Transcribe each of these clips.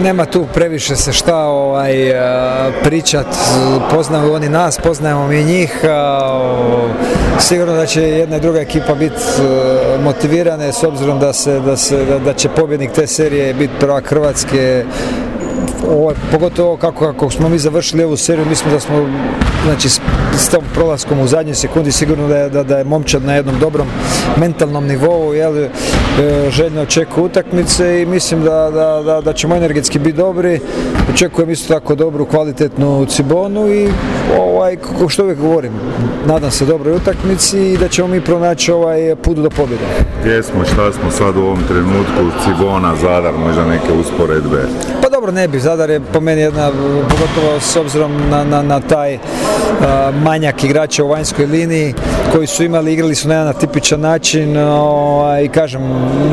nema tu previše se šta ovaj, pričat, poznaju oni nas, poznajemo mi njih, sigurno da će jedna i druga ekipa biti motivirane s obzirom da, se, da, se, da, će pobjednik te serije biti prvak Hrvatske. Ovo, pogotovo kako, kako smo mi završili ovu seriju, mislim da smo znači, s tom prolaskom u zadnjoj sekundi sigurno da je, da, da je momčad na jednom dobrom mentalnom nivou, jel, e, željno očekuje utakmice i mislim da, da, da, da ćemo energetski biti dobri. Očekujem isto tako dobru, kvalitetnu Cibonu i ovaj, kako što uvijek govorim, nadam se dobroj utakmici i da ćemo mi pronaći ovaj put do pobjede. Gdje smo, šta smo sad u ovom trenutku, Cibona, Zadar, možda neke usporedbe? Pa dobro, ne bi, Zadar je po meni jedna, pogotovo s obzirom na, na, na taj uh, manjak igrača u vanjskoj liniji koji su imali, igrali su na jedan tipičan način ovaj, i kažem,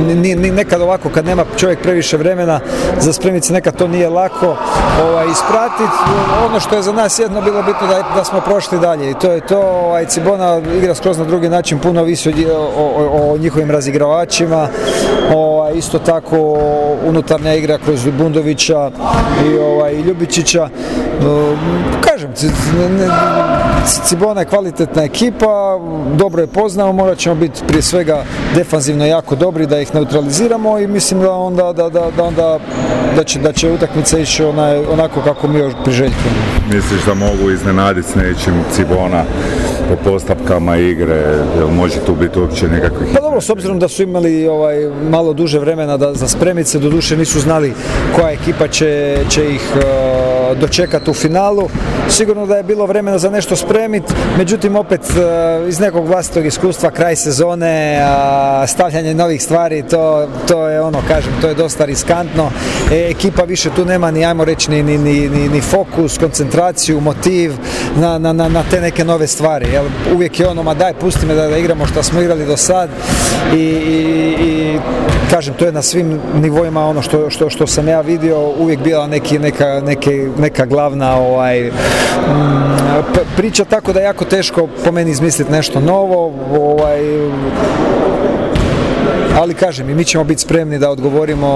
ni, ni, nekad ovako kad nema čovjek previše vremena za spremnice, nekad to nije lako ovaj, ispratiti. Ono što je za nas jedno bilo bitno da, da smo prošli dalje i to je to, ovaj, Cibona igra skroz na drugi način, puno visi o, o, o njihovim razigravačima, ovaj, isto tako unutarnja igra kroz Bundovića i ovaj, Ljubičića. Kažem, Cibona je kvalitetna ekipa, dobro je poznamo, morat ćemo biti prije svega defanzivno jako dobri da ih neutraliziramo i mislim da onda da, da, da, onda, da će, da će utakmica ići onaj, onako kako mi još priželjkujemo. Misliš da mogu iznenaditi s nečim Cibona po postavkama igre, jel može tu biti uopće nekakvih... Pa dobro, s obzirom da su imali ovaj, malo duže vremena da, za spremice, do duše nisu znali koja ekipa će, će ih uh, dočekati u finalu. Sigurno da je bilo vremena za nešto spremiti, međutim opet uh, iz nekog vlastitog iskustva kraj sezone, stavljanje novih stvari, to, to je ono, kažem, to je dosta riskantno. E, ekipa više tu nema ni, ajmo reći, ni, ni, ni, ni fokus, koncentraciju, motiv na, na, na te neke nove stvari. Jel? Uvijek je ono, ma daj, pusti me da, da igramo što smo igrali do sad i, i, i kažem, to je na svim nivoima ono što, što, što sam ja vidio, uvijek bila neki, neka, neke, neka glavna ovaj, priča, tako da je jako teško po meni izmisliti nešto novo, ovaj, ali kažem i mi ćemo biti spremni da odgovorimo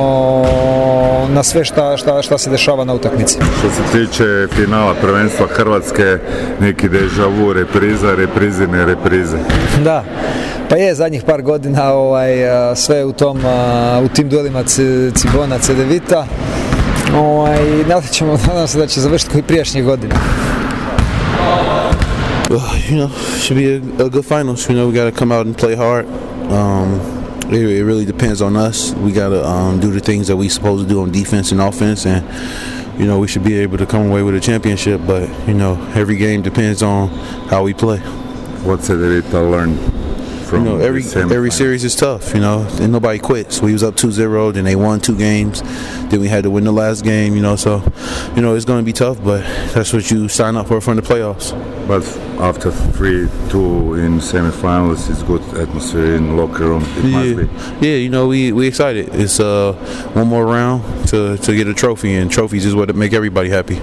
na sve šta, šta, šta se dešava na utakmici. Što se tiče finala prvenstva Hrvatske, neki deja vu, repriza, reprizine, reprize. Da, pa je zadnjih par godina ovaj, sve u, tom, u tim duelima Cibona, Cedevita. Ovaj, nadat ćemo, nadam se da će završiti koji prijašnjih godina. Uh, you know, should be a, a good finals. You know, we got to come out and play hard. Um, it, it, really depends on us. We got to um, do the things that we supposed to do on defense and offense, and you know we should be able to come away with a championship. But you know, every game depends on how we play. What's it that learn you know, every every series is tough, you know, and nobody quits. We was up 2-0, then they won two games, then we had to win the last game, you know, so, you know, it's going to be tough, but that's what you sign up for from the playoffs. But after 3-2 in semifinals, it's good atmosphere in locker room. It yeah, yeah, you know, we we excited. It's uh one more round to to get a trophy, and trophies is what make everybody happy.